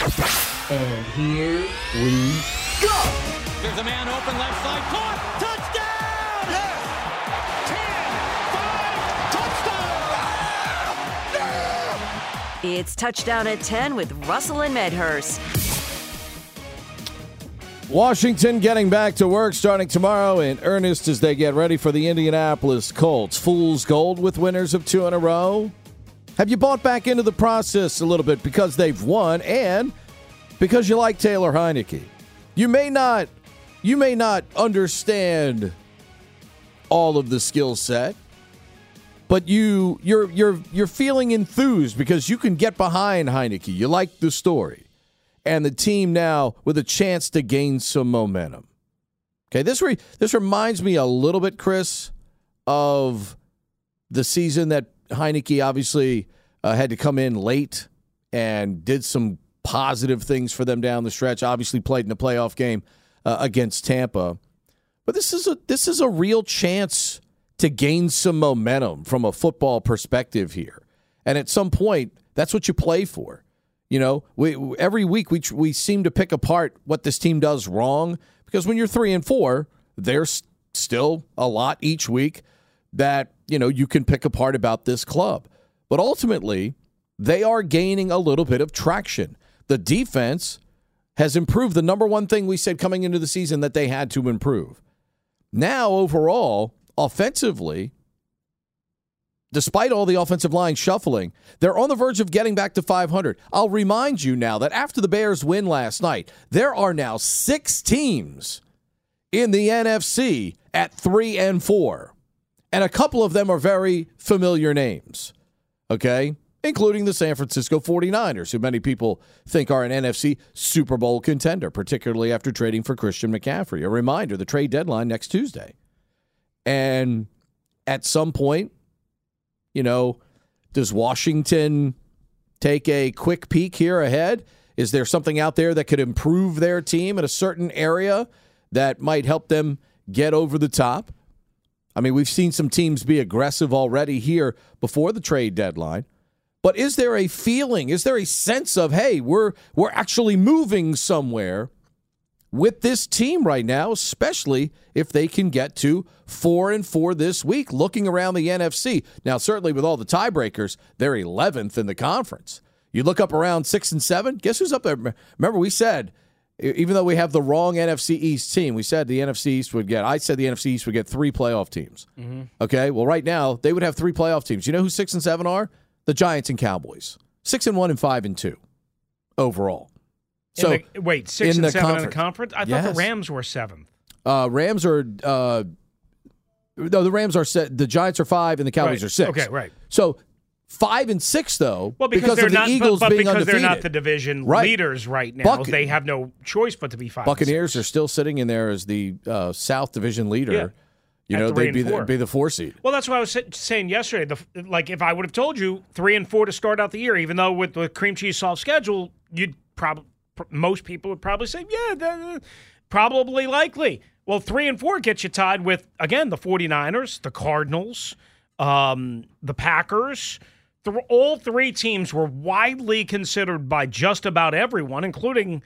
And here we go. There's a man open left side. Caught. Yes. 10, 5, touchdown. It's touchdown at 10 with Russell and Medhurst. Washington getting back to work starting tomorrow in earnest as they get ready for the Indianapolis Colts. Fool's gold with winners of two in a row. Have you bought back into the process a little bit because they've won and because you like Taylor Heinicke? You may not you may not understand all of the skill set, but you you're you're you're feeling enthused because you can get behind Heinicke. You like the story and the team now with a chance to gain some momentum. Okay, this re- this reminds me a little bit, Chris, of the season that Heinicke obviously uh, had to come in late and did some positive things for them down the stretch. Obviously, played in a playoff game uh, against Tampa, but this is a this is a real chance to gain some momentum from a football perspective here. And at some point, that's what you play for. You know, we every week we we seem to pick apart what this team does wrong because when you're three and four, there's still a lot each week that you know you can pick apart about this club. But ultimately, they are gaining a little bit of traction. The defense has improved. The number one thing we said coming into the season that they had to improve. Now, overall, offensively, despite all the offensive line shuffling, they're on the verge of getting back to 500. I'll remind you now that after the Bears win last night, there are now six teams in the NFC at 3 and 4. And a couple of them are very familiar names. Okay? Including the San Francisco 49ers, who many people think are an NFC Super Bowl contender, particularly after trading for Christian McCaffrey. A reminder the trade deadline next Tuesday. And at some point, you know, does Washington take a quick peek here ahead? Is there something out there that could improve their team in a certain area that might help them get over the top? I mean, we've seen some teams be aggressive already here before the trade deadline. But is there a feeling, is there a sense of, hey, we're we're actually moving somewhere with this team right now, especially if they can get to four and four this week, looking around the NFC. Now, certainly with all the tiebreakers, they're 11th in the conference. You look up around six and seven, guess who's up there? Remember, we said, even though we have the wrong NFC East team, we said the NFC East would get, I said the NFC East would get three playoff teams. Mm-hmm. Okay, well, right now, they would have three playoff teams. You know who six and seven are? The Giants and Cowboys. Six and one and five and two overall. So the, wait, six and seven conference. in the conference? I yes. thought the Rams were seventh. Uh, Rams are uh, no, the Rams are set. The Giants are five, and the Cowboys right. are six. Okay, right. So five and six though. Well, because, because of the not, Eagles but, but being because undefeated. they're not the division right. leaders right now. Buc- they have no choice but to be five. Buccaneers are still sitting in there as the uh, South Division leader. Yeah. You know, they'd be the, be the four seed. Well, that's what I was saying yesterday. The, like, if I would have told you three and four to start out the year, even though with the cream cheese soft schedule, you'd probably most people would probably say, yeah, probably likely. Well, three and four gets you tied with again the 49ers, the Cardinals, um, the Packers. The, all three teams were widely considered by just about everyone, including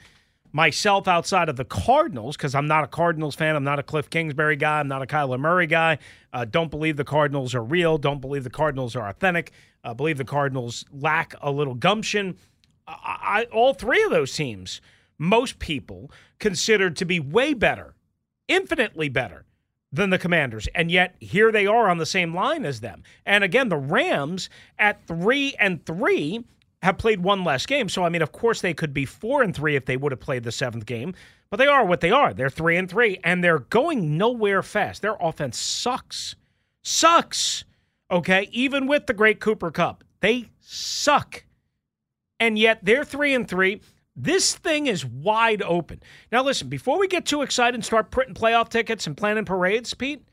myself outside of the Cardinals, because I'm not a Cardinals fan. I'm not a Cliff Kingsbury guy. I'm not a Kyler Murray guy. Uh, don't believe the Cardinals are real. Don't believe the Cardinals are authentic. Uh, believe the Cardinals lack a little gumption. I, all three of those teams, most people considered to be way better, infinitely better than the Commanders. And yet here they are on the same line as them. And again, the Rams at three and three have played one less game. So I mean, of course they could be four and three if they would have played the seventh game, but they are what they are. They're three and three, and they're going nowhere fast. Their offense sucks. Sucks. Okay. Even with the great Cooper Kupp, They suck. And yet they're three and three. This thing is wide open. Now, listen, before we get too excited and start printing playoff tickets and planning parades, Pete,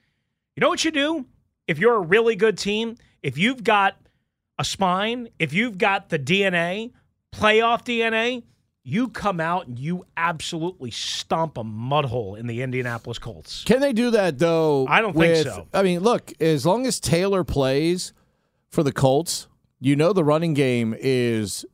you know what you do? If you're a really good team, if you've got a spine, if you've got the DNA, playoff DNA, you come out and you absolutely stomp a mud hole in the Indianapolis Colts. Can they do that though? I don't with, think so. I mean, look, as long as Taylor plays for the Colts, you know the running game is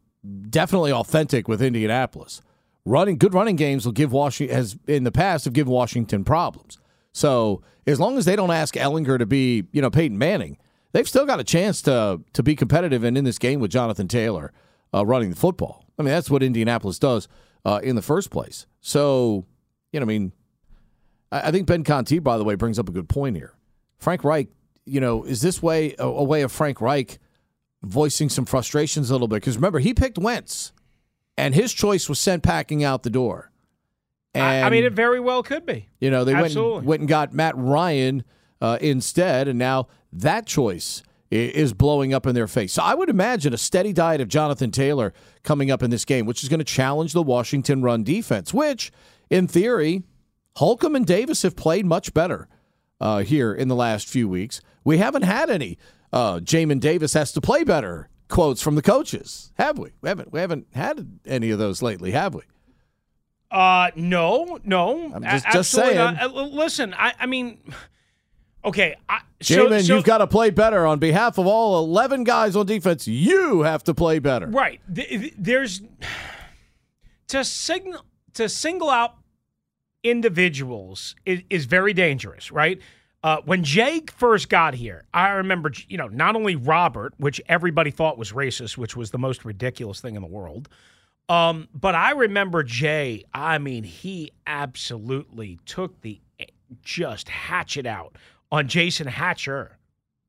definitely authentic with Indianapolis. Running good running games will give Washington has in the past have given Washington problems. So as long as they don't ask Ehlinger to be, you know, Peyton Manning, they've still got a chance to to be competitive and in this game with Jonathan Taylor uh, running the football. I mean, that's what Indianapolis does uh, in the first place. So, you know, I mean, I, I think Ben Conti, by the way, brings up a good point here. Frank Reich, you know, is this way a, a way of Frank Reich voicing some frustrations a little bit? Because remember, he picked Wentz, and his choice was sent packing out the door. I, I mean, it very well could be. you know, they went and, went and got Matt Ryan uh, instead, and now that choice is blowing up in their face. So I would imagine a steady diet of Jonathan Taylor coming up in this game, which is going to challenge the Washington run defense, which, in theory, Holcomb and Davis have played much better uh, here in the last few weeks. We haven't had any uh, Jamin Davis has to play better quotes from the coaches, have we? We haven't. We haven't had any of those lately, have we? Uh, no, no. I'm just- just saying. not. Uh, listen, I, I mean, okay. I, so, Jamin, so- you've got to play better on behalf of all 11 guys on defense. You have to play better. right. Th- th- There's to signal to single out individuals is, is very dangerous, right? Uh, when Jake first got here, I remember, you know, not only Robert, which everybody thought was racist, which was the most ridiculous thing in the world, um, but I remember Jay. I mean, he absolutely took the just hatchet out on Jason Hatcher,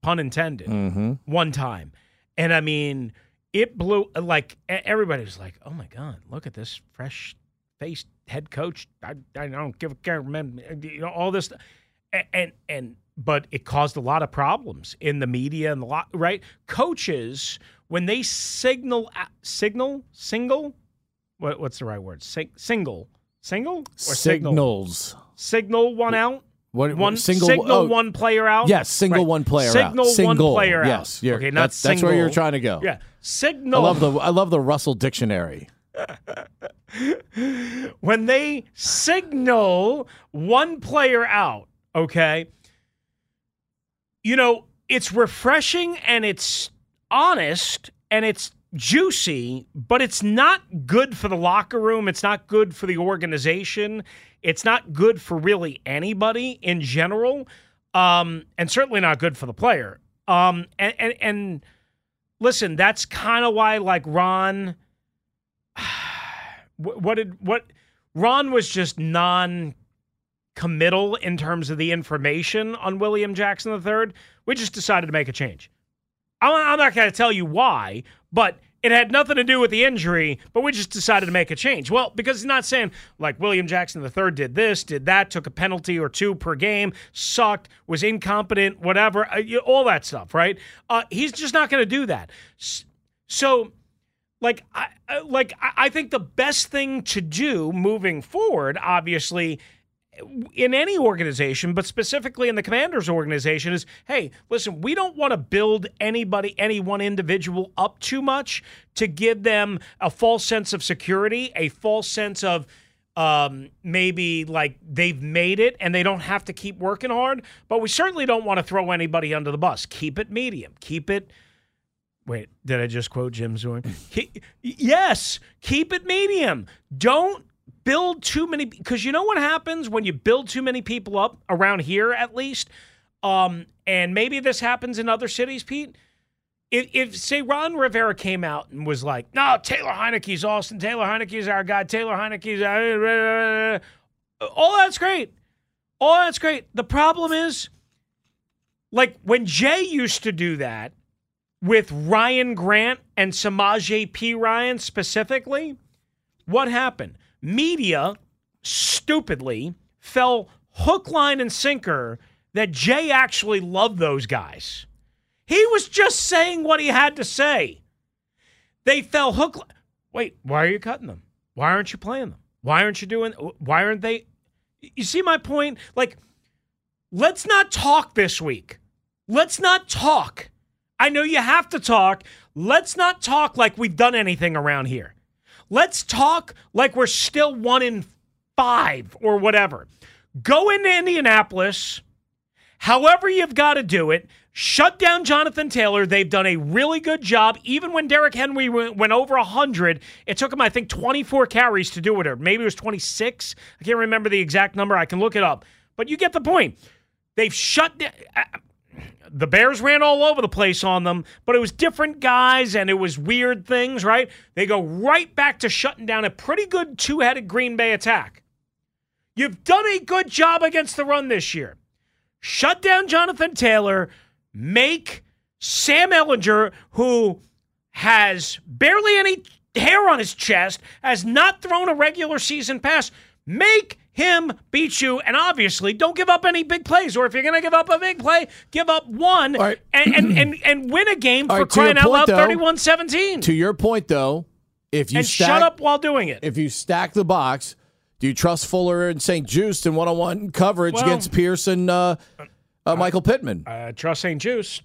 pun intended, Mm-hmm. one time, and I mean, it blew. Like everybody was like, "Oh my god, look at this fresh faced head coach." I, I don't give a care, man. You know all this, and, and and but it caused a lot of problems in the media and the lot. Right, coaches when they signal signal single, what, what's the right word? Sing, single single or signal Signals. signal one out. What, One single, signal oh, one player out. Yes, single Right. one player signal out. Single one player yes, out. you're- okay, not that's, that's where you're single. trying to go. Yeah, signal I love the I love the Russell dictionary. when they signal one player out, okay, you know, it's refreshing and it's honest and it's juicy, but it's not good for the locker room. It's not good for the organization. It's not good for really anybody in general, um, and certainly not good for the player. Um, and, and, and listen, that's kind of why, like Ron, what, what did what Ron was just non committal in terms of the information on William Jackson III. We just decided to make a change. I'm, not going to tell you why, but it had nothing to do with the injury, but we just decided to make a change. Well, because he's not saying like William Jackson III did this, did that, took a penalty or two per game, sucked, was incompetent, whatever, uh, all that stuff, right? Uh, he's just not going to do that. So, like, I, I- like I think the best thing to do moving forward, obviously, in any organization, but specifically in the commander's organization, is hey, listen, we don't want to build anybody, any one individual up too much to give them a false sense of security, a false sense of um, maybe like they've made it and they don't have to keep working hard. But we certainly don't want to throw anybody under the bus. Keep it medium. Keep it. Wait, did I just quote Jim Zorn? Yes, keep it medium. Don't build too many because you know what happens when you build too many people up around here at least? Um and maybe this happens in other cities pete. If, if say ron rivera came out and was like no taylor heinicke's austin taylor heinicke's our guy taylor heinicke's all that's great. All that's great. The problem is like when jay used to do that with ryan grant and samaje Perine specifically what happened? Media stupidly fell hook, line, and sinker that Jay actually loved those guys. He was just saying what he had to say. They fell hook. li- Wait, why are you cutting them? Why aren't you playing them? Why aren't you doing? Why aren't they? You see my point? Like, let's not talk this week. Let's not talk. I know you have to talk. Let's not talk like we've done anything around here. Let's talk like we're still one in five or whatever. Go into Indianapolis, however you've got to do it. Shut down Jonathan Taylor. They've done a really good job. Even when Derrick Henry went, over 100, it took him, I think, 24 carries to do it, or maybe it was 26. I can't remember the exact number. I can look it up. But you get the point. They've shut down. The Bears ran all over the place on them, but it was different guys and it was weird things, right? They go right back to shutting down a pretty good two headed Green Bay attack. You've done a good job against the run this year. Shut down Jonathan Taylor make Sam Ehlinger, who has barely any hair on his chest, has not thrown a regular season pass, make him beat you. And obviously, don't give up any big plays. Or if you're going to give up a big play, give up one right. and, and, and, and, win a game for right, crying out loud 31 17. To your point, though, if you and stack, shut up while doing it. If you stack the box, do you trust Fuller and St-Juste in one on one coverage well, against Pierce and uh, uh, Michael Pittman. Uh, trust St-Juste.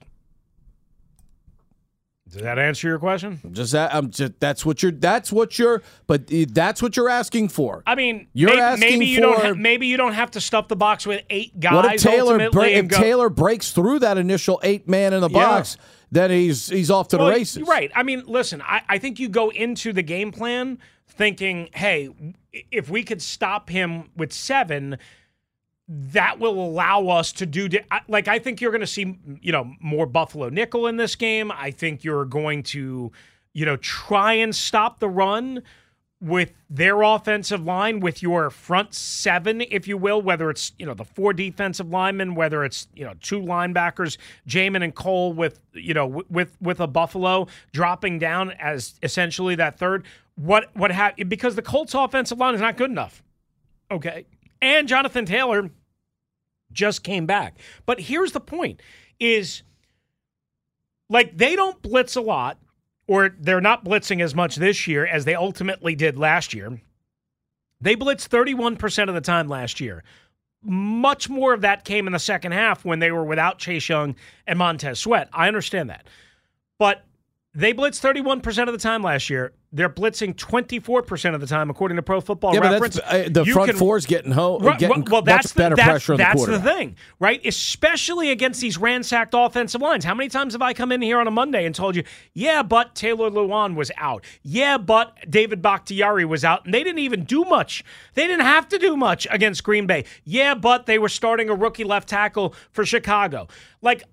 Does that answer your question? Just that. Um, I'm just. That's what you're. That's what you're. But uh, that's what you're asking for. I mean, you're maybe, asking maybe you for, don't. Ha- maybe you don't have to stuff the box with eight guys. What if Taylor? Bra- if go, Taylor breaks through that initial eight man in the Yeah. box, then he's he's off to well, the races. Right. I mean, listen. I, I think you go into the game plan thinking, hey, if we could stop him with seven that will allow us to do like I think you're going to see you know more Buffalo nickel in this game. I think you're going to you know try and stop the run with their offensive line with your front seven if you will whether it's you know the four defensive linemen whether it's you know two linebackers Jamin and Cole with you know with with a Buffalo dropping down as essentially that third. What what ha- because the Colts offensive line is not good enough. Okay and Jonathan Taylor just came back. But here's the point is like they don't blitz a lot or they're not blitzing as much this year as they ultimately did last year. They blitzed 31% of the time last year. Much more of that came in the second half when they were without Chase Young and Montez Sweat. I understand that. But they blitzed 31% of the time last year. They're blitzing 24% of the time, according to Pro Football yeah, Reference. Uh, the You front can- four's getting home, Right, getting well, that's much better the, that's, pressure on the that's quarterback. the thing, right? Especially against these ransacked offensive lines. How many times have I come in here on a Monday and told you, yeah, but Taylor Lewan was out. Yeah, but David Bakhtiari was out, and they didn't even do much. They didn't have to do much against Green Bay. Yeah, but they were starting a rookie left tackle for Chicago. Like,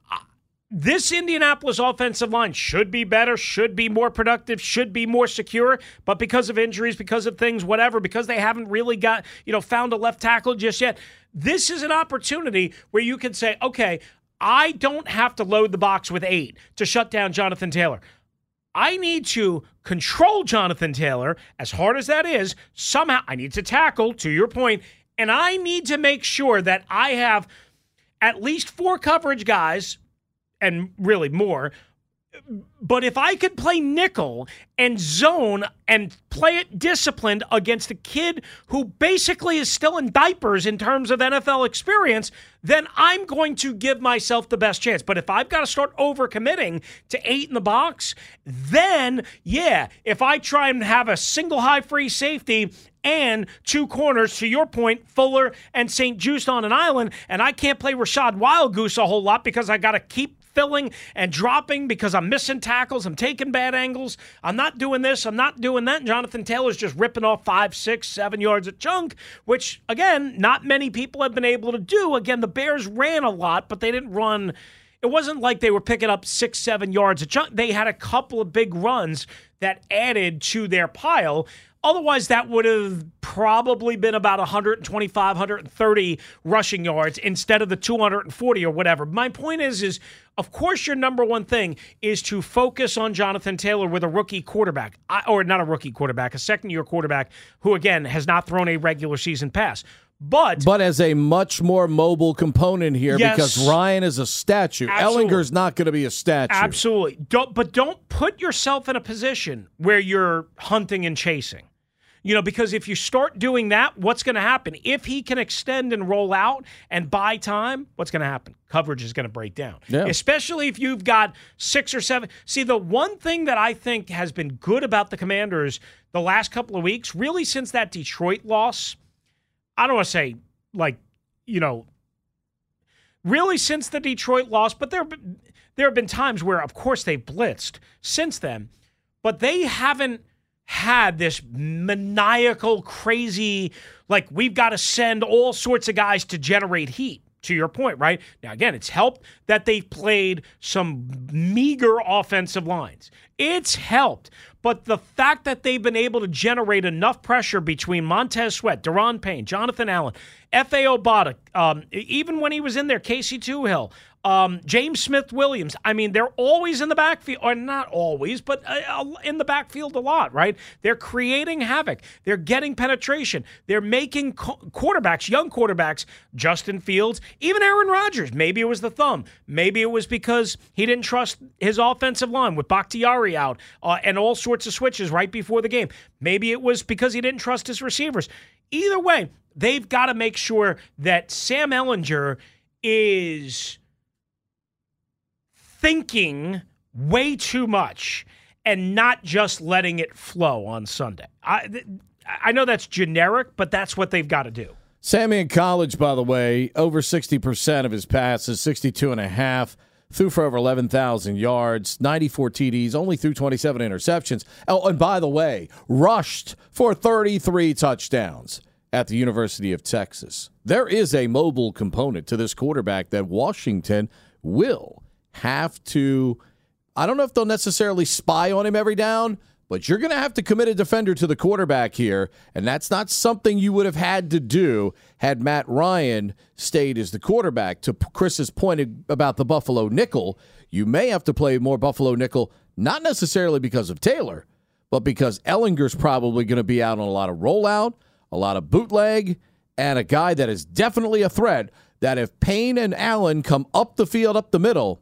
this Indianapolis offensive line should be better, should be more productive, should be more secure, but because of injuries, because of things, whatever, because they haven't really got, you know, found a left tackle just yet, this is an opportunity where you can say, okay, I don't have to load the box with eight to shut down Jonathan Taylor. I need to control Jonathan Taylor, as hard as that is. Somehow, I need to tackle, to your point, and I need to make sure that I have at least four coverage guys and really more. But if I could play nickel and zone and play it disciplined against a kid who basically is still in diapers in terms of NFL experience, then I'm going to give myself the best chance. But if I've got to start overcommitting to eight in the box, then yeah, if I try and have a single high free safety and two corners, to your point, Fuller and St-Juste on an island, and I can't play Rachad Wildgoose a whole lot because I got to keep filling and dropping because I'm missing tackles. I'm taking bad angles. I'm not doing this. I'm not doing that. And Jonathan Taylor's just ripping off five, six, seven yards a chunk, which, again, not many people have been able to do. Again, the Bears ran a lot, but they didn't run. It wasn't like they were picking up six, seven yards a chunk. They had a couple of big runs that added to their pile. Otherwise, that would have probably been about 125, 130 rushing yards instead of the 240 or whatever. My point is, is of course your number one thing is to focus on Jonathan Taylor with a rookie quarterback, or not a rookie quarterback, a second year quarterback who again has not thrown a regular season pass. But But as a much more mobile component here, Yes. because Ryan is a statue. Absolutely. Ehlinger's not going to be a statue. Absolutely. Don't but don't put yourself in a position where you're hunting and chasing. You know, because if you start doing that, what's going to happen? If he can extend and roll out and buy time, what's going to happen? Coverage is going to break down. Yeah. Especially if you've got six or seven. See, the one thing that I think has been good about the Commanders the last couple of weeks, really since that Detroit loss, I don't want to say like, you know, really since the Detroit loss, but there there have been times where of course they've blitzed since then, but they haven't had this maniacal crazy like we've got to send all sorts of guys to generate heat to your point, right? Now, again, it's helped that they've played some meager offensive lines. It's helped. But the fact that they've been able to generate enough pressure between Montez Sweat, Daron Payne, Jonathan Allen, Efe Obada, um, even when he was in there, Casey Toohill, um, James Smith Williams. I mean, they're always in the backfield, or not always, but uh, in the backfield a lot, right? They're creating havoc. They're getting penetration. They're making co- quarterbacks, young quarterbacks, Justin Fields, even Aaron Rodgers. Maybe it was the thumb. Maybe it was because he didn't trust his offensive line with Bakhtiari out uh, and all sorts of switches right before the game. Maybe it was because he didn't trust his receivers. Either way, they've got to make sure that Sam Ehlinger is thinking way too much and not just letting it flow on Sunday. I I know that's generic, but that's what they've got to do. Sammy in college, by the way, over 60% of his passes, 62 and a half, threw for over 11,000 yards, 94 TDs, only threw 27 interceptions. Oh, and by the way, rushed for 33 touchdowns at the University of Texas. There is a mobile component to this quarterback that Washington will have to. I don't know if they'll necessarily spy on him every down, but you're going to have to commit a defender to the quarterback here. And that's not something you would have had to do had Matt Ryan stayed as the quarterback. To Chris's point about the Buffalo nickel, you may have to play more Buffalo nickel, not necessarily because of Taylor, but because Ehlinger's probably going to be out on a lot of rollout, a lot of bootleg, and a guy that is definitely a threat. That if Payne and Allen come up the field, up the middle,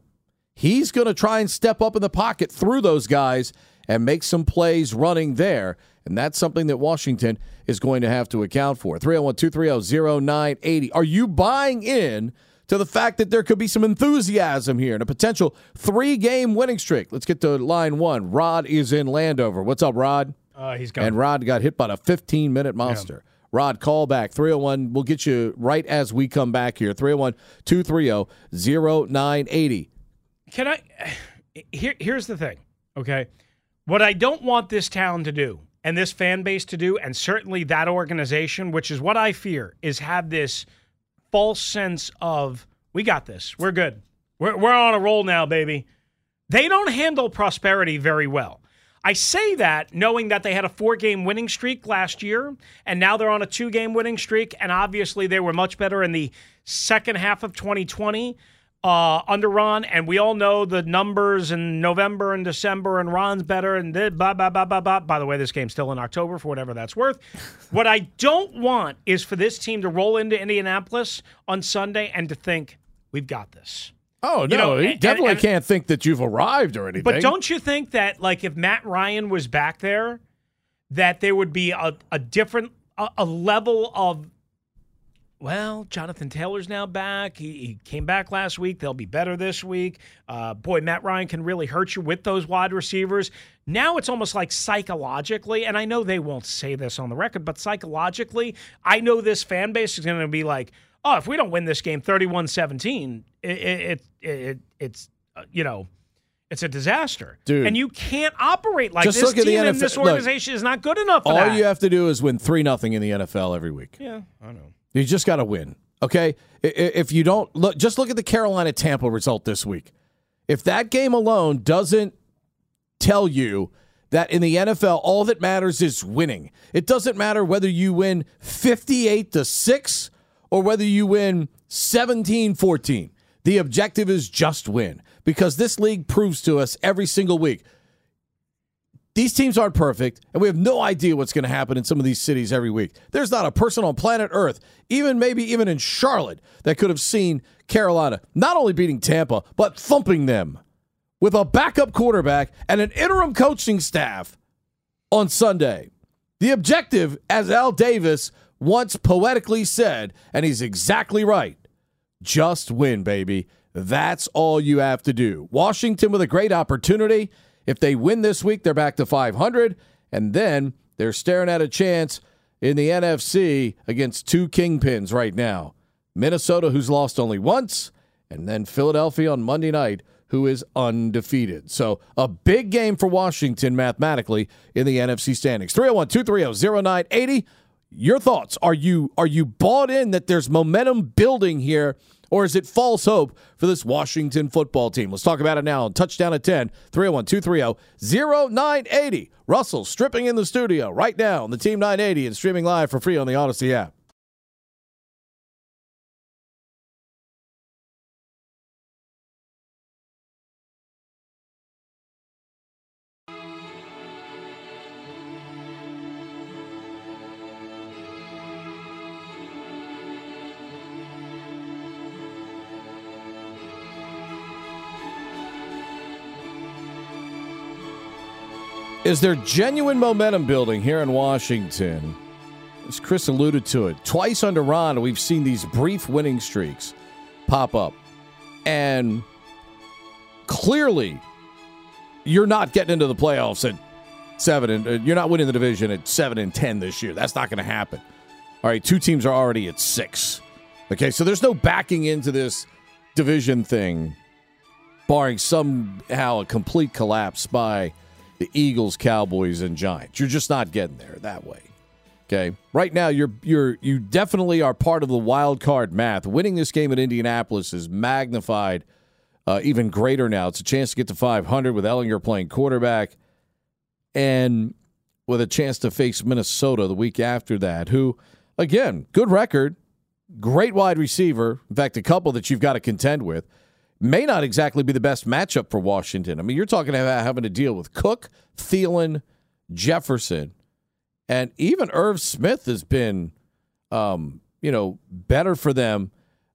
he's going to try and step up in the pocket through those guys and make some plays running there. And that's something that Washington is going to have to account for. 301 230 0980. Are you buying in to the fact that there could be some enthusiasm here and a potential three game winning streak? Let's get to line one. Rod is in Landover. What's up, Rod? Uh, he's got And Rod got hit by a 15 minute monster. Yeah. Rod, call back 301. We'll get you right as we come back here. 301 230 0980. Can I? Here, here's the thing, okay? What I don't want this town to do and this fan base to do, and certainly that organization, which is what I fear, is have this false sense of we got this, we're good, we're, we're on a roll now, baby. They don't handle prosperity very well. I say that knowing that they had a four game winning streak last year, and now they're on a two game winning streak, and obviously they were much better in the second half of 2020 uh, under Ron, and we all know the numbers in November and December, and Ron's better, and blah, blah, blah, blah, blah. By the way, this game's still in October for whatever that's worth. what I don't want is for this team to roll into Indianapolis on Sunday and to think, we've got this. Oh, no, you know, he definitely and, and, can't think that you've arrived or anything. But don't you think that, like, if Matt Ryan was back there, that there would be a, a different, a, a level of well, Jonathan Taylor's now back. He, he, came back last week. They'll be better this week. Uh, boy, Matt Ryan can really hurt you with those wide receivers. Now it's almost like psychologically, and I know they won't say this on the record, but psychologically, I know this fan base is going to be like, oh, if we don't win this game 31 17, it, it, it, it's, uh, you know, it's a disaster. Dude. And you can't operate like Just this look at team the NFL. this organization look, is not good enough all that. you have to do is win 3 nothing in the NFL every week. Yeah, I know. You just got to win. Okay? If you don't look just look at the Carolina Tampa result this week. If that game alone doesn't tell you that in the NFL all that matters is winning. It doesn't matter whether you win 58 to 6 or whether you win 17-14. The objective is just win because this league proves to us every single week these teams aren't perfect, and we have no idea what's going to happen in some of these cities every week. There's not a person on planet Earth, even maybe even in Charlotte, that could have seen Carolina not only beating Tampa, but thumping them with a backup quarterback and an interim coaching staff on Sunday. The objective, as Al Davis once poetically said, and he's exactly right just win, baby. That's all you have to do. Washington with a great opportunity. If they win this week, they're back to 500, and then they're staring at a chance in the NFC against two kingpins right now Minnesota, who's lost only once, and then Philadelphia on Monday night, who is undefeated. So a big game for Washington mathematically in the NFC standings. 301 230 0980. Your thoughts. Are you are you bought in that there's momentum building here? Or is it false hope for this Washington football team? Let's talk about it now Touchdown at 10, 301 230 0980. Russell stripping in the studio right now on the Team 980 and streaming live for free on the Audacy app. Is there genuine momentum building here in Washington? As Chris alluded to it, twice under Ron, we've seen these brief winning streaks pop up. And clearly, you're not getting into the playoffs at seven, and uh, you're not winning the division at seven and 10 this year. That's not going to happen. All right, two teams are already at six. Okay, so there's no backing into this division thing, barring somehow a complete collapse by the Eagles, Cowboys, and Giants. You're just not getting there that way. Okay. Right now, you're you're you definitely are part of the wild card math. Winning this game at Indianapolis is magnified uh, even greater now. It's a chance to get to 500 with Ehlinger playing quarterback, and with a chance to face Minnesota the week after that. Who, again, good record, great wide receiver. In fact, a couple that you've got to contend with may not exactly be the best matchup for Washington. I mean, you're talking about having to deal with Cook, Thielen, Jefferson, and even Irv Smith has been, um, you know, better for them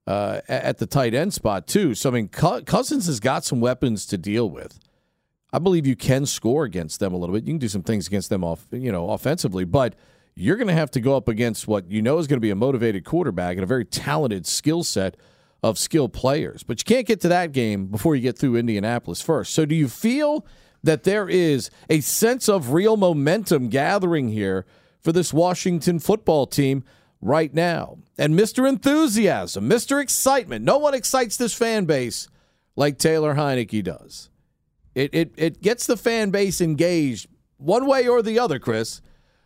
uh, at the tight end spot too. So I mean, Cousins has got some weapons to deal with. I believe you can score against them a little bit. You can do some things against them off, you know, offensively, but you're going to have to go up against what you know is going to be a motivated quarterback and a very talented skill set of skilled players. But you can't get to that game before you get through Indianapolis first. So do you feel that there is a sense of real momentum gathering here for this Washington football team right now? And Mr. Enthusiasm, Mr. Excitement. No one excites this fan base like Taylor Heinicke does. It, it, it gets the fan base engaged one way or the other, Chris.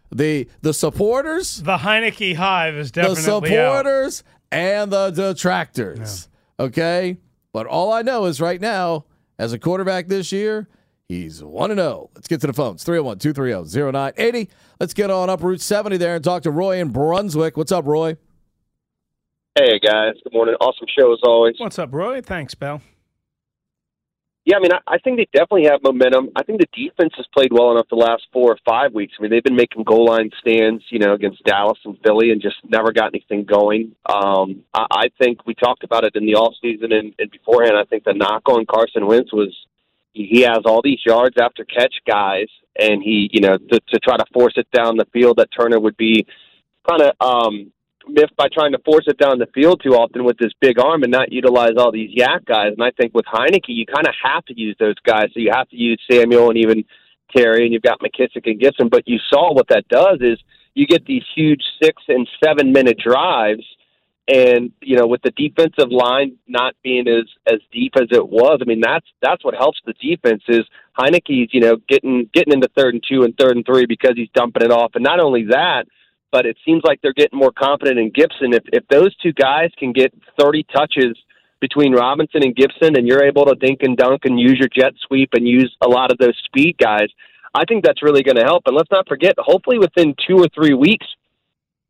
The the supporters, the Heinicke hive is definitely the supporters out and the detractors. Yeah. Okay? But all I know is right now, as a quarterback this year, he's 1 0. Let's get to the phones 301 230 0980. Let's get on up Route 70 there and talk to Roy in Brunswick. What's up, Roy? Hey, guys. Good morning. Awesome show as always. What's up, Roy? Thanks, pal. Yeah, I mean, I, I think they definitely have momentum. I think the defense has played well enough the last four or five weeks. I mean, they've been making goal line stands, you know, against Dallas and Philly, and just never got anything going. Um, I, I think we talked about it in the off season and, and beforehand. I think the knock on Carson Wentz was he has all these yards after catch guys, and he, you know, to, to try to force it down the field, that Turner would be kind of um, miffed by trying to force it down the field too often with this big arm and not utilize all these YAC guys. And I think with Heinicke, you kind of have to use those guys. So you have to use Samuel and even Terry, and you've got McKissic and Gibson. But you saw what that does is you get these huge six and seven minute drives. And you know, with the defensive line not being as as deep as it was, I mean that's that's what helps the defense is Heinicke's you know getting getting into third and two and third and three because he's dumping it off, and not only that, but it seems like they're getting more confident in Gibson. If if those two guys can get 30 touches between Robinson and Gibson, and you're able to dink and dunk and use your jet sweep and use a lot of those speed guys, I think that's really going to help. And let's not forget, hopefully within two or three weeks,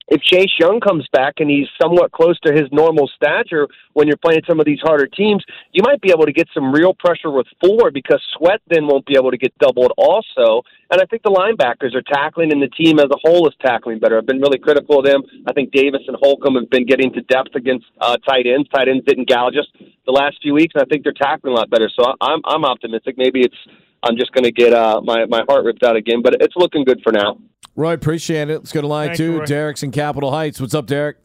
if Chase Young comes back and he's somewhat close to his normal stature when you're playing some of these harder teams, you might be able to get some real pressure with four because Sweat then won't be able to get doubled also. And I think the linebackers are tackling and the team as a whole is tackling better. I've been really critical of them. I think Davis and Holcomb have been getting to depth against uh, tight ends. Tight ends didn't gouge us the last few weeks, and I think they're tackling a lot better. So I'm I'm optimistic. Maybe it's I'm just going to get uh, my my heart ripped out again, but it's looking good for now. Roy, appreciate it. Let's go to line Thank two. You, Derek's in Capitol Heights. What's up, Derek?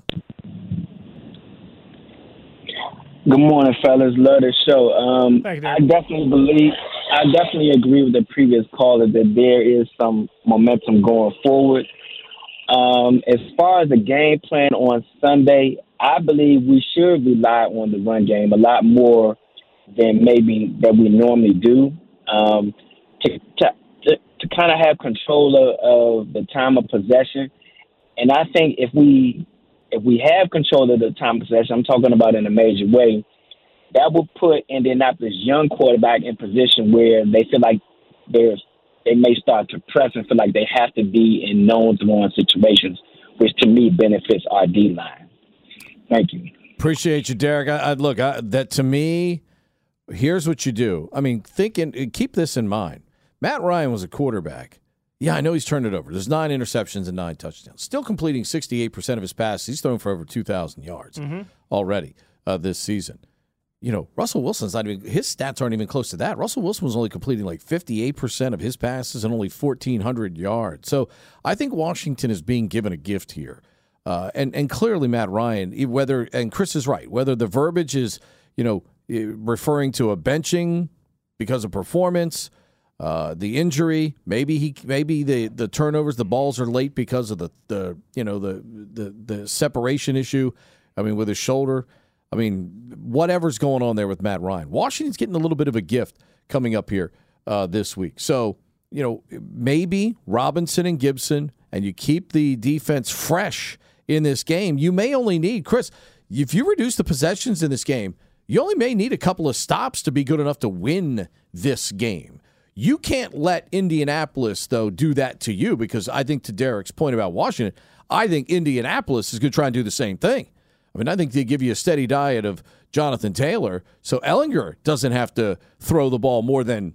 Good morning, fellas. Love the show. Um, you, I definitely believe, I definitely agree with the previous caller that there is some momentum going forward. Um, as far as the game plan on Sunday, I believe we should rely on the run game a lot more than maybe that we normally do um, to, to, to, kind of have control of, of the time of possession. And I think if we if we have control of the time of possession, I'm talking about in a major way, that will put Indianapolis young quarterback in position where they feel like they're they may start to press and feel like they have to be in known throwing situations, which to me benefits our D line. Thank you. Appreciate you, Derek. I, I look I, that to me. Here's what you do. I mean, thinking keep this in mind. Matt Ryan was a quarterback. Yeah, I know he's turned it over. There's nine interceptions and nine touchdowns. Still completing 68% of his passes. He's thrown for over 2,000 yards mm-hmm. already uh, this season you know, Russell Wilson's not even his stats aren't even close to that. Russell Wilson was only completing like 58% of his passes and only 1400 yards. So, I think Washington is being given a gift here. Uh, and and clearly Matt Ryan whether and Chris is right, whether the verbiage is, you know, referring to a benching because of performance, uh, the injury, maybe he maybe the the turnovers, the balls are late because of the the you know the the the separation issue. I mean with his shoulder. I mean, whatever's going on there with Matt Ryan. Washington's getting a little bit of a gift coming up here uh, this week. So, you know, maybe Robinson and Gibson, and you keep the defense fresh in this game. You may only need, Chris, if you reduce the possessions in this game, you only may need a couple of stops to be good enough to win this game. You can't let Indianapolis, though, do that to you because I think to Derek's point about Washington, I think Indianapolis is going to try and do the same thing. I mean, I think they give you a steady diet of Jonathan Taylor, so Ehlinger doesn't have to throw the ball more than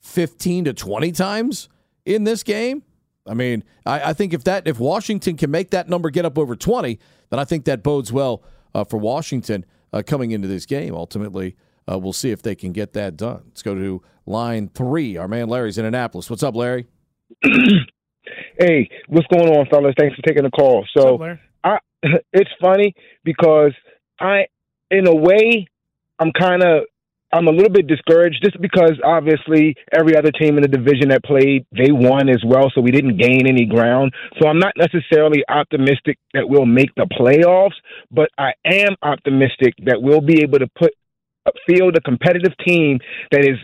15 to 20 times in this game. I mean, I, I think if that if Washington can make that number get up over 20, then I think that bodes well uh, for Washington uh, coming into this game. Ultimately, uh, we'll see if they can get that done. Let's go to line three. Our man Larry's in Annapolis. What's up, Larry? hey, what's going on, fellas? Thanks for taking the call. So, up, I it's funny because I, in a way, I'm kind of I'm a little bit discouraged just because obviously every other team in the division that played, they won as well, so we didn't gain any ground. So I'm not necessarily optimistic that we'll make the playoffs, but I am optimistic that we'll be able to put field a competitive team that is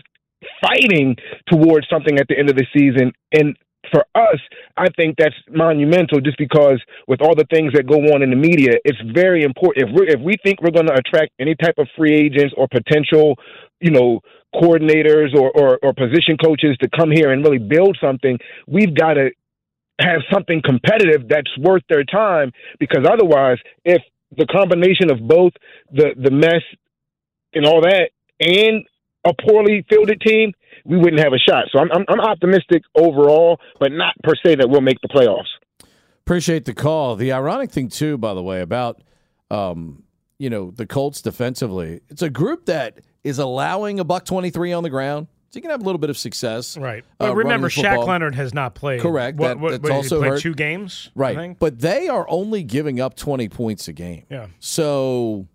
fighting towards something at the end of the season. And for us, I think that's monumental just because with all the things that go on in the media, it's very important. If we if we think we're going to attract any type of free agents or potential, you know, coordinators or, or, or position coaches to come here and really build something, we've got to have something competitive that's worth their time because otherwise, if the combination of both the the mess and all that and a poorly fielded team, we wouldn't have a shot. So I'm, I'm, I'm optimistic overall, but not per se that we'll make the playoffs. Appreciate the call. The ironic thing too, by the way, about um, you know the Colts defensively, it's a group that is allowing a buck twenty three on the ground. So you can have a little bit of success, right? But uh, remember, Shaq Leonard has not played. Correct. That, what, that's also played hurt. two games, right? But they are only giving up twenty points a game. Yeah. So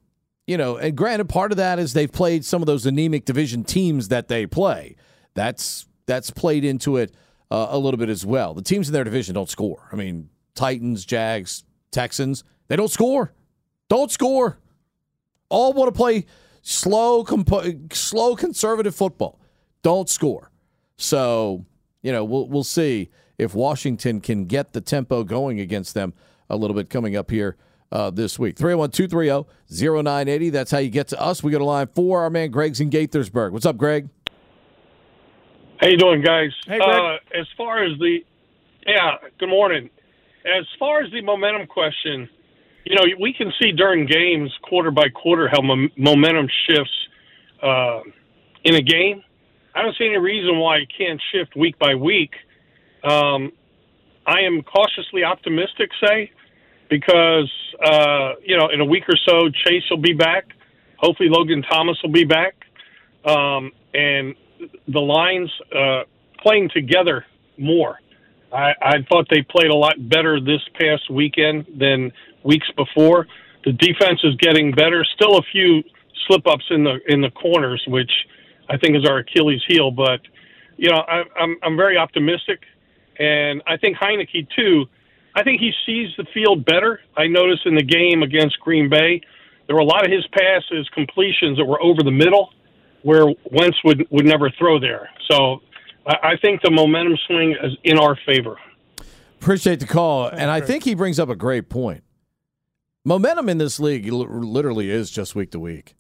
you know, and granted, part of that is they've played some of those anemic division teams that they play. That's that's played into it uh, a little bit as well. The teams in their division don't score. I mean, Titans, Jags, Texans, they don't score. Don't score. All want to play slow, comp- slow conservative football. Don't score. So, you know, we'll we'll see if Washington can get the tempo going against them a little bit coming up here uh, this week. 301 230 0980. That's how you get to us. We got a line for our man Greg's in Gaithersburg. What's up, Greg? How you doing, guys? Hey, Greg. Uh, as far as the, yeah, good morning. As far as the momentum question, you know, we can see during games, quarter by quarter, how mo- momentum shifts uh, in a game. I don't see any reason why it can't shift week by week. Um, I am cautiously optimistic, say, because uh, you know in a week or so Chase will be back. Hopefully Logan Thomas will be back, um, and the lines uh, playing together more. I, I thought they played a lot better this past weekend than weeks before. The defense is getting better. Still a few slip ups in the in the corners, which I think is our Achilles heel. But you know, I, I'm I'm very optimistic, and I think Heinicke too I think he sees the field better. I noticed in the game against Green Bay, there were a lot of his passes, completions that were over the middle, where Wentz would would never throw there. So I, I think the momentum swing is in our favor. Appreciate the call, and I think he brings up a great point. Momentum in this league literally is just week to week.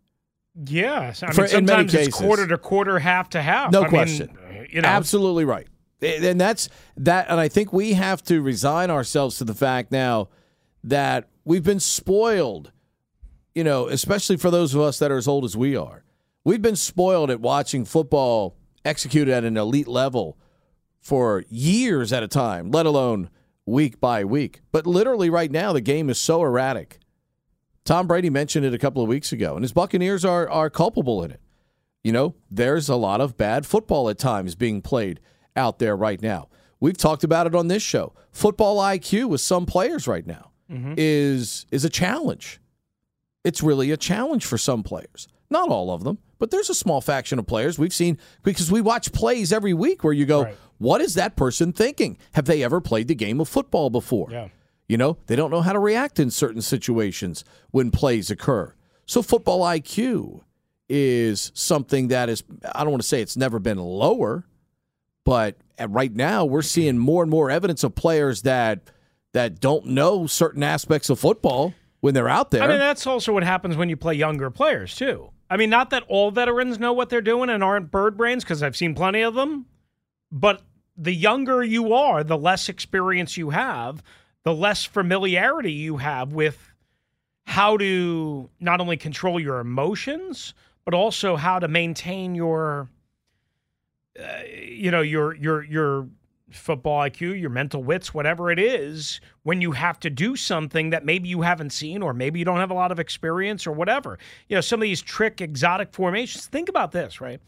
Yeah, I mean, For, sometimes it's quarter to quarter, half to half. No I question. Mean, you know. Absolutely right. And that's that. And I think we have to resign ourselves to the fact now that we've been spoiled. You know, especially for those of us that are as old as we are, we've been spoiled at watching football executed at an elite level for years at a time, let alone week by week. But literally, right now, the game is so erratic. Tom Brady mentioned it a couple of weeks ago, and his Buccaneers are are culpable in it. You know, there's a lot of bad football at times being played out there right now. We've talked about it on this show. Football IQ with some players right now mm-hmm. is is a challenge. It's really a challenge for some players. Not all of them, but there's a small faction of players we've seen because we watch plays every week where you go, right. What is that person thinking? Have they ever played the game of football before? Yeah. You know, they don't know how to react in certain situations when plays occur. So football IQ is something that is I don't want to say it's never been lower, but right now we're seeing more and more evidence of players that that don't know certain aspects of football when they're out there. I mean, that's also what happens when you play younger players too. I mean, not that all veterans know what they're doing and aren't bird brains because I've seen plenty of them, but the younger you are, the less experience you have, the less familiarity you have with how to not only control your emotions, but also how to maintain your, you know, your your your football IQ, your mental wits, whatever it is, when you have to do something that maybe you haven't seen or maybe you don't have a lot of experience or whatever. You know, some of these trick exotic formations. Think about this, right?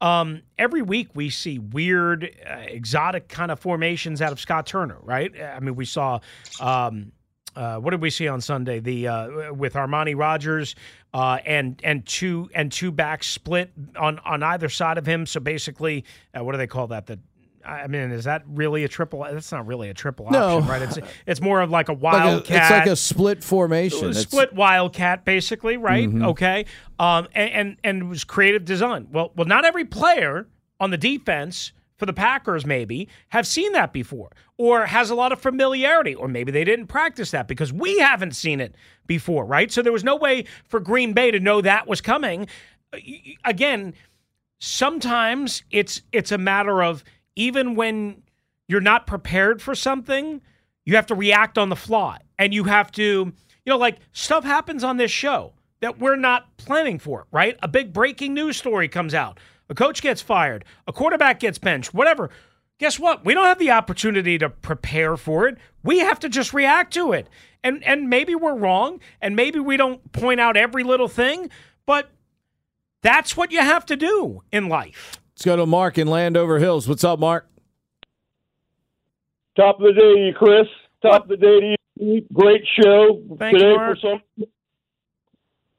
Um, every week we see weird, uh, exotic kind of formations out of Scott Turner, right? I mean, we saw. Um, uh, what did we see on Sunday? The uh, with Armani Rogers uh, and and two and two backs split on on either side of him. So basically, uh, what do they call that? The I mean, is that really a triple? That's not really a triple no. option, right? It's it's more of like a wildcat. Like it's like a split formation. Split it's... wildcat, basically, right? Mm-hmm. Okay, um, and, and and it was creative design. Well, well, not every player on the defense for the Packers maybe have seen that before, or has a lot of familiarity, or maybe they didn't practice that because we haven't seen it before, right? So there was no way for Green Bay to know that was coming. Uh, again, sometimes it's it's a matter of even when you're not prepared for something, you have to react on the fly. And you have to, you know, like stuff happens on this show that we're not planning for, right? A big breaking news story comes out. A coach gets fired, a quarterback gets benched, whatever. Guess what? We don't have the opportunity to prepare for it. We have to just react to it. And and maybe we're wrong, and maybe we don't point out every little thing, but that's what you have to do in life. Let's go to Mark in Landover Hills. What's up, Mark? Top of the day to you, Chris. Top of the day to you. Great show Thank today you, for some.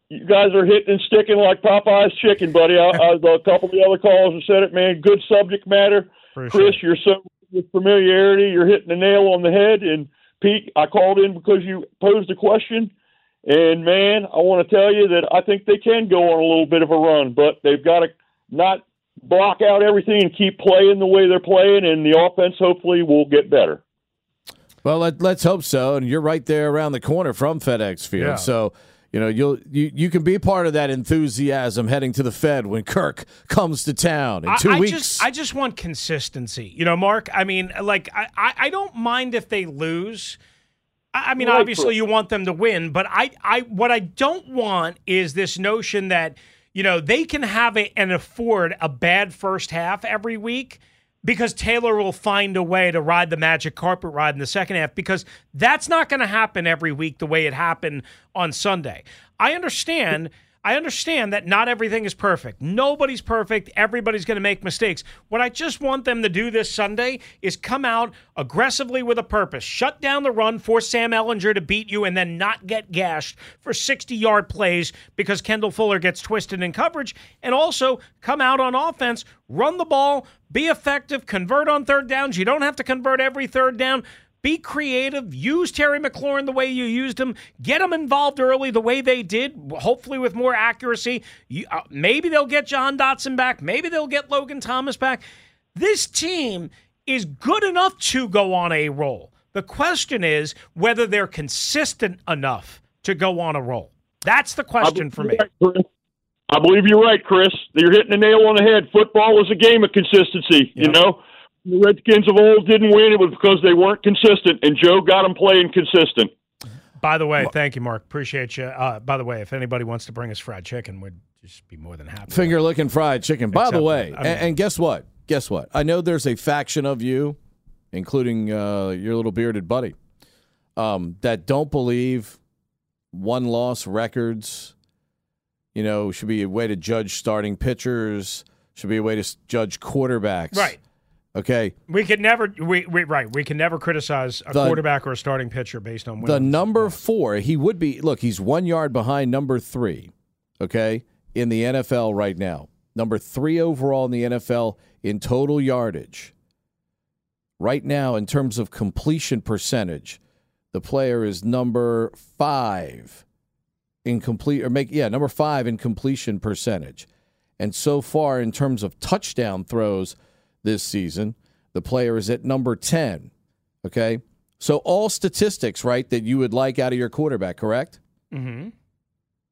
You guys are hitting and sticking like Popeye's chicken, buddy. I, I, a couple of the other callers have said it, man. Good subject matter, Appreciate Chris. You're so with familiarity. You're hitting the nail on the head. And Pete, I called in because you posed a question. And man, I want to tell you that I think they can go on a little bit of a run, but they've got to not block out everything and keep playing the way they're playing, and the offense hopefully will get better. Well, let, us hope so. And you're right there around the corner from FedEx Field, yeah. so you know you'll you, you can be part of that enthusiasm heading to the Fed when Kirk comes to town in two I, I weeks. Just, I just want consistency. You know, Mark. I mean, like I, I don't mind if they lose. I mean, right, obviously you want them to win, but I, I what I don't want is this notion that you know, they can have a, and afford a bad first half every week because Taylor will find a way to ride the magic carpet ride in the second half because that's not going to happen every week the way it happened on Sunday. I understand I understand that not everything is perfect. Nobody's perfect. Everybody's going to make mistakes. What I just want them to do this Sunday is come out aggressively with a purpose. Shut down the run, force Sam Ehlinger to beat you, and then not get gashed for 60 yard plays because Kendall Fuller gets twisted in coverage. And also come out on offense, run the ball, be effective, convert on third downs. You don't have to convert every third down Be creative. Use Terry McLaurin the way you used him. Get them involved early the way they did, hopefully with more accuracy. You, uh, maybe they'll get Jahan Dotson back. Maybe they'll get Logan Thomas back. This team is good enough to go on a roll. The question is whether they're consistent enough to go on a roll. That's the question for me. Right, I believe you're right, Chris. You're hitting the nail on the head. Football is a game of consistency. Yep. You know, the Redskins of old didn't win. It was because they weren't consistent, and Joe got them playing consistent. By the way, thank you, Mark. Appreciate you. Uh, by the way, if anybody wants to bring us fried chicken, we'd just be more than happy. Finger licking fried chicken. By the way, I mean, and, and, guess what? Guess what? I know there's a faction of you, including uh, your little bearded buddy, um, that don't believe one loss records you know, should be a way to judge starting pitchers, should be a way to judge quarterbacks. Right. Okay. We could never we, we right, we can never criticize a the, quarterback or a starting pitcher based on wins. The number 4, he would be look, he's 1 yard behind number 3, okay, in the NFL right now. Number 3 overall in the NFL in total yardage. Right now in terms of completion percentage, the player is number 5 in complete or make yeah number five in completion percentage, and so far in terms of touchdown throws this season, the player is at number ten. Okay, so all statistics right that you would like out of your quarterback, correct? Mm-hmm.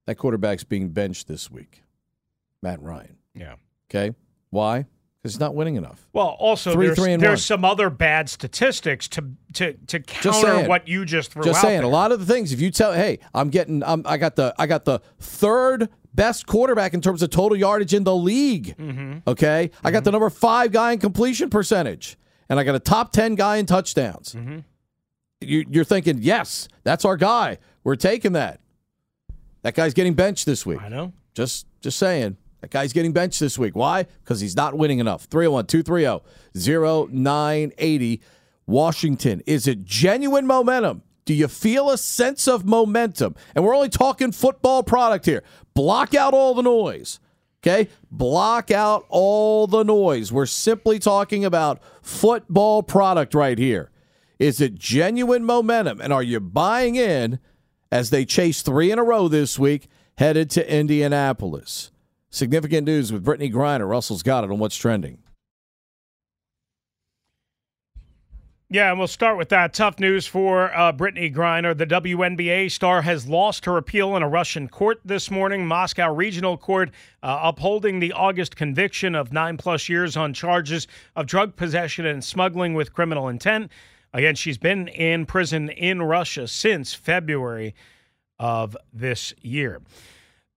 That quarterback's being benched this week, Matt Ryan. Yeah. Okay, why? Because he's not winning enough. Well, also three, there's, three, there's some other bad statistics to to to counter what you just threw. Just saying, there. a lot of the things. If you tell, hey, I'm getting, I'm, I got the, I got the third best quarterback in terms of total yardage in the league. Mm-hmm. Okay, mm-hmm. I got the mm-hmm. number five guy in completion percentage, and I got a top ten guy in touchdowns. Mm-hmm. You, you're thinking, yes, that's our guy. We're taking that. That guy's getting benched this week. I know. Just, just saying. That guy's getting benched this week. Why? Because he's not winning enough. 301 230 0980. Washington. Is it genuine momentum? Do you feel a sense of momentum? And we're only talking football product here. Block out all the noise. Okay? Block out all the noise. We're simply talking about football product right here. Is it genuine momentum? And are you buying in as they chase three in a row this week, headed to Indianapolis? Significant news with Brittney Griner. Russell's got it on what's trending. Yeah, and we'll start with that. Tough news for uh, Brittney Griner. The WNBA star has lost her appeal in a Russian court this morning. Moscow Regional Court uh, upholding the August conviction of nine plus years on charges of drug possession and smuggling with criminal intent. Again, she's been in prison in Russia since February of this year.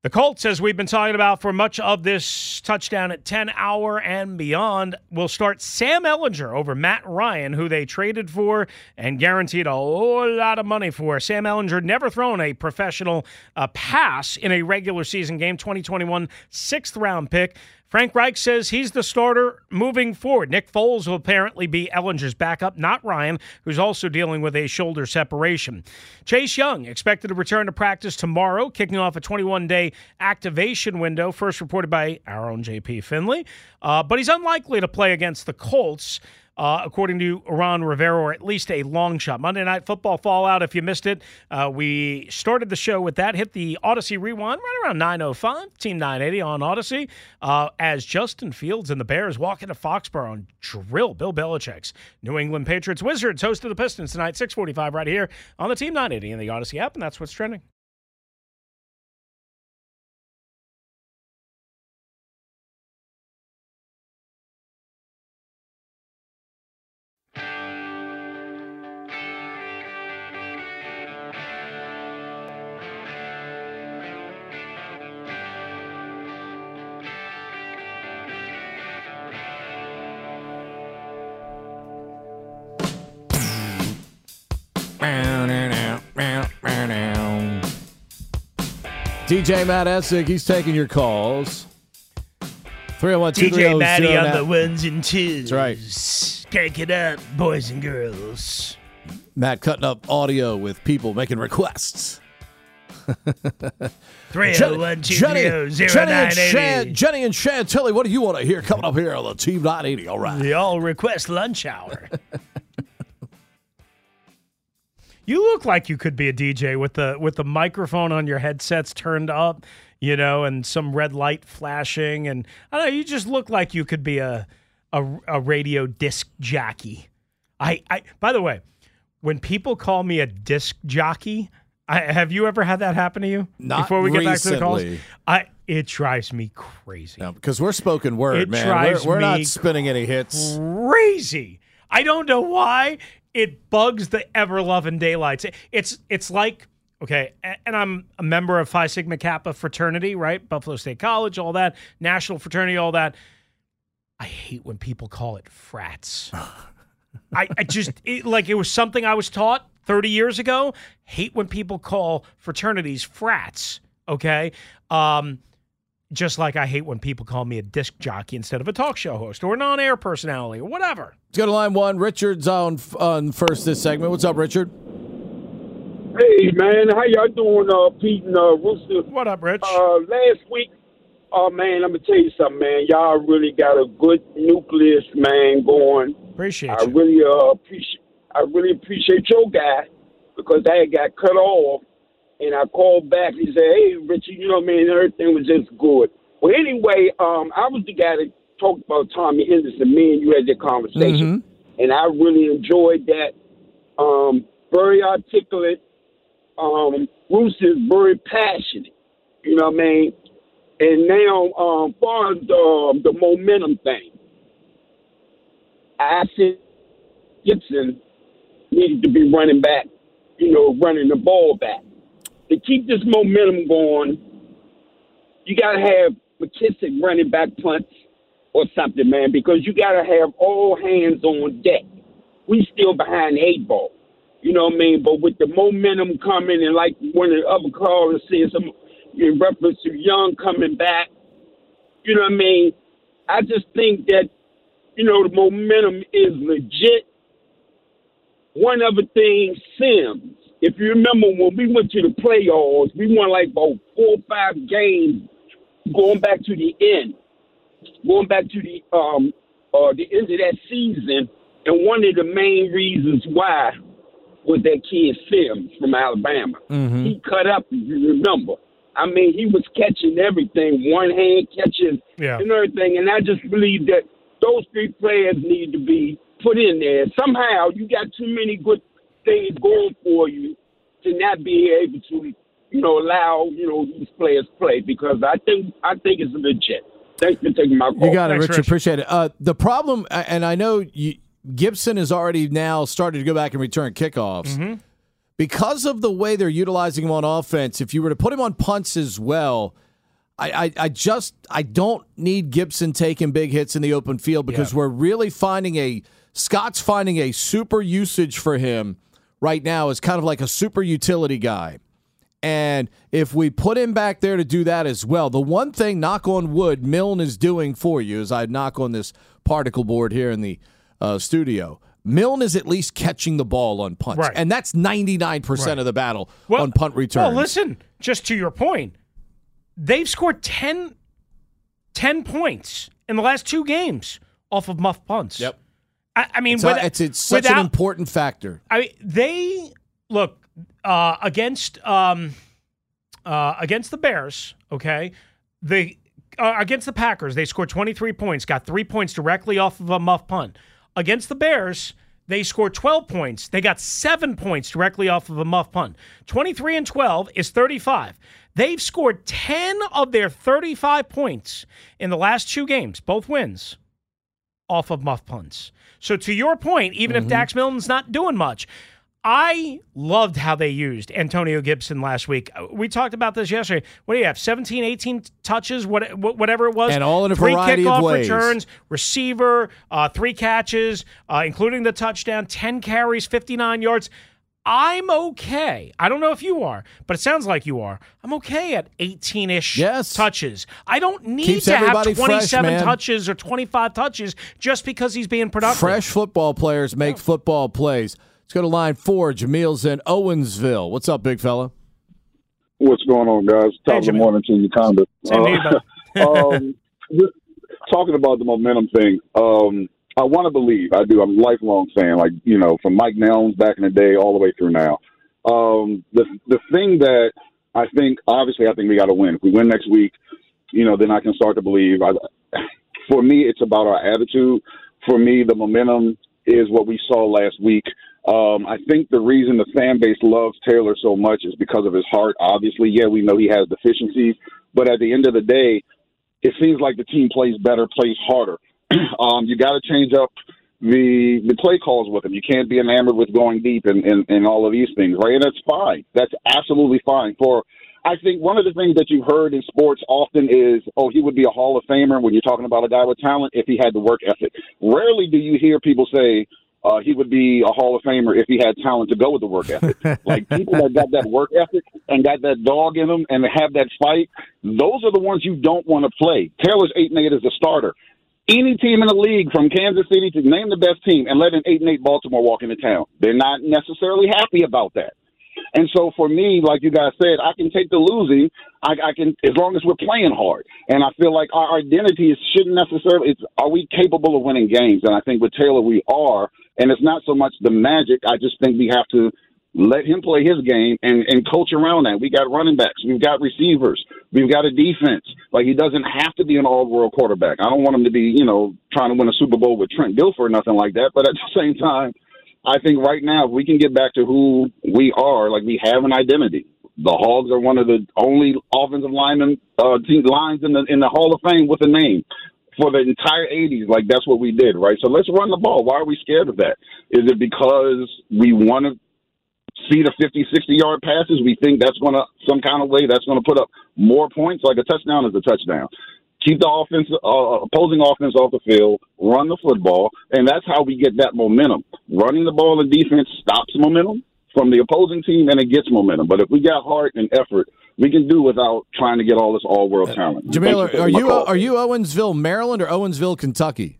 The Colts, as we've been talking about for much of this touchdown at 10 hour and beyond, will start Sam Ehlinger over Matt Ryan, who they traded for and guaranteed a whole lot of money for. Sam Ehlinger never thrown a professional uh, pass in a regular season game, 2021 sixth round pick. Frank Reich says he's the starter moving forward. Nick Foles will apparently be Ehlinger's backup, not Ryan, who's also dealing with a shoulder separation. Chase Young expected to return to practice tomorrow, kicking off a 21 day activation window, first reported by our own JP Finley. Uh, but he's unlikely to play against the Colts uh, according to Ron Rivera, or at least a long shot. Monday Night Football Fallout, if you missed it, uh, we started the show with that. Hit the Audacy Rewind right around 9.05, Team 980 on Audacy, uh, as Justin Fields and the Bears walk into Foxborough and drill Bill Belichick's New England Patriots Wizards, host of the Pistons tonight, 645 right here on the Team 980 in the Audacy app, and that's what's trending. DJ Matt Essig, he's taking your calls. 301 DJ Matty on the ones and twos. That's right. Crank it up, boys and girls. Matt cutting up audio with people making requests. 301 Jenny, Jenny, and Jenny and Chantilly, what do you want to hear coming up here on the Team 980? All right. The all request lunch hour. You look like you could be a DJ with the with the microphone on your headsets turned up, you know, and some red light flashing, and I don't know. You just look like you could be a a, a radio disc jockey. I, I. By the way, when people call me a disc jockey, I, have you ever had that happen to you? Not Before we get back to the calls. I it drives me crazy. because we're spoken word, It man. drives We're, we're not spinning any hits. crazy. I don't know why it bugs the ever loving daylights. It- It's it's like okay, and I'm a member of Phi Sigma Kappa fraternity, right? Buffalo State College, all that, national fraternity, all that. I hate when people call it frats. I, I just it, like it was something I was taught 30 years ago. Hate when people call fraternities frats. Okay. Um, just like I hate when people call me a disc jockey instead of a talk show host or an on air personality or whatever. Let's go to line one. Richard's on on first this segment. What's up, Richard? Hey man, how y'all doing, uh, Pete and uh, Rooster? What up, Rich? Uh, last week, oh man, I'm gonna tell you something, man. Y'all really got a good nucleus, man, going. Appreciate I you. really uh, appreciate, I really appreciate your guy because I had got cut off, and I called back. And said, "Hey, Richie, you know what I mean? Everything was just good." Well, anyway, um, I was the guy that talked about Tommy Henderson. Me and you had that conversation, and I really enjoyed that. Um, very articulate. Um, Bruce is very passionate. You know what I mean? And now, um, far as the, the momentum thing, I said Gibson needed to be running back, you know, running the ball back. To keep this momentum going, you got to have McKissic running back punts or something, man, because you got to have all hands on deck. We still behind the eight ball. You know what I mean? But with the momentum coming, and like one of the other callers said, some in reference to Young coming back, you know what I mean? I just think that, you know, the momentum is legit. One other thing, Sims. If you remember when we went to the playoffs, we won like about four or five games going back to the end, going back to the um uh the end of that season. And one of the main reasons why was that kid Sims from Alabama. He cut up, if you remember. I mean, he was catching everything, one hand catching Yeah. and everything. And I just believe that those three players need to be put in there. Somehow, you got too many good things going for you to not be able to, you know, allow you know these players play because I think I think it's legit. Thanks for taking my call. You got it, Richard. Appreciate it. Uh, the problem, and I know you, Gibson has already now started to go back and return kickoffs. Mm-hmm. Because of the way they're utilizing him on offense, if you were to put him on punts as well, I, I, I just I don't need Gibson taking big hits in the open field because we're really finding a Scott's finding a super usage for him right now is kind of like a super utility guy. And if we put him back there to do that as well, the one thing, knock on wood, Milne is doing for you as I knock on this particle board here in the uh, studio. Milne is at least catching the ball on punts. Right. And that's 99% Right. of the battle Well- on punt returns. Well, listen, just to your point, they've scored 10, 10 points in the last two games off of muff punts. Yep. I, I mean, it's, with- a- it's, it's such an important factor. I mean, they look uh, against um, uh, against the Bears. Okay, they uh, against the Packers. They scored 23 points, got three points directly off of a muff punt. Against the Bears, they scored 12 points. They got seven points directly off of a muff punt. 23 and 12 is 35. They've scored 10 of their 35 points in the last two games, both wins off of muff punts. So to your point, even if Dax Milne's not doing much, I loved how they used Antonio Gibson last week. Uh, We talked about this yesterday. What do you have? 17, 18 touches, what, whatever it was. And all in a three variety of kickoff ways. returns, receiver, uh, three catches, uh, including the touchdown, 10 carries, 59 yards. I'm okay. I don't know if you are, but it sounds like you are. I'm okay at 18 ish Yes. touches. I don't need Keeps to have everybody fresh, 27 touches or 25 touches just because he's being productive. Fresh football players make football plays. Let's go to line four. Jamil's in Owensville. What's up, big fella? What's going on, guys? Top of the morning to you, Conda. Same to um, talking about the momentum thing, um, I want to believe, I do, I'm a lifelong fan, like, you know, from Mike Nelms back in the day all the way through now. Um, the the thing that I think, obviously, I think we got to win. If we win next week, you know, then I can start to believe. I, for me, it's about our attitude. For me, the momentum is what we saw last week. Um, I think the reason the fan base loves Taylor so much is because of his heart. Obviously, yeah, we know he has deficiencies, but at the end of the day, it seems like the team plays better, plays harder. um, you got to change up the the play calls with him. You can't be enamored with going deep and, and, and all of these things, right? And that's fine. That's absolutely fine. For I think one of the things that you've heard in sports often is, oh, he would be a Hall of Famer when you're talking about a guy with talent if he had the work ethic. Rarely do you hear people say, uh, he would be a Hall of Famer if he had talent to go with the work ethic. like people that got that work ethic and got that dog in them and have that fight, those are the ones you don't want to play. Taylor's eight and eight as a starter. Any team in the league, from Kansas City to name the best team, and let an eight and eight Baltimore walk into town, they're not necessarily happy about that. And so for me, like you guys said, I can take the losing. I, I can as long as we're playing hard. And I feel like our identity is shouldn't necessarily. It's are we capable of winning games? And I think with Taylor we are. And it's not so much the magic. I just think we have to let him play his game and, and coach around that. We got running backs, we've got receivers, we've got a defense. Like he doesn't have to be an all world quarterback. I don't want him to be, you know, trying to win a Super Bowl with Trent Dilfer or nothing like that. But at the same time, I think right now, if we can get back to who we are, like we have an identity. The Hogs are one of the only offensive linemen uh, team lines in the in the Hall of Fame with a name for the entire 80s. Like that's what we did, right? So let's run the ball. Why are we scared of that? Is it because we want to see the 50, 60 yard passes? We think that's going to some kind of way that's going to put up more points. Like a touchdown is a touchdown keep the offense, uh, opposing offense off the field, run the football, and that's how we get that momentum. Running the ball in defense stops momentum from the opposing team, and it gets momentum. But if we got heart and effort, we can do without trying to get all this all world talent. Jamil, are, are you are you Owensville, Maryland, or Owensville, Kentucky?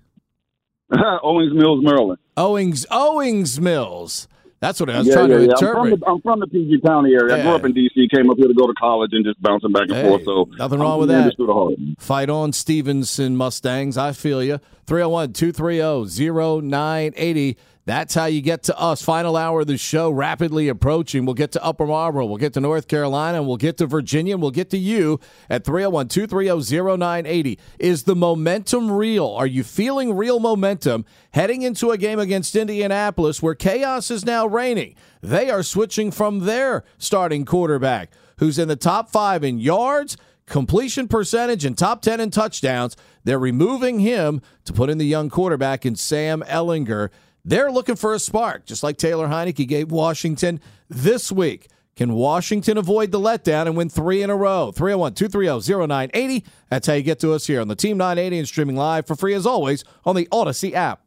Owings Mills, Maryland. Owings Owings Mills. That's what I was yeah, trying yeah, to yeah. interpret. I'm from, the, I'm from the PG County area. I grew up in D.C., came up here to go to college, and just bouncing back and Hey, forth. So nothing I'm wrong with that. industry to heart. Fight on Stevenson Mustangs. I feel you. 301 230 0980. That's how you get to us. Final hour of the show rapidly approaching. We'll get to Upper Marlboro. We'll get to North Carolina. And we'll get to Virginia. And we'll get to you at 301 230 0980. Is the momentum real? Are you feeling real momentum heading into a game against Indianapolis where chaos is now reigning? They are switching from their starting quarterback, who's in the top five in yards completion percentage and top 10 in touchdowns. They're removing him to put in the young quarterback in Sam Ehlinger. They're looking for a spark, just like Taylor Heinicke gave Washington this week. Can Washington avoid the letdown and win three in a row? 301 230 0980. That's how you get to us here on the Team 980 and streaming live for free as always on the Audacy app.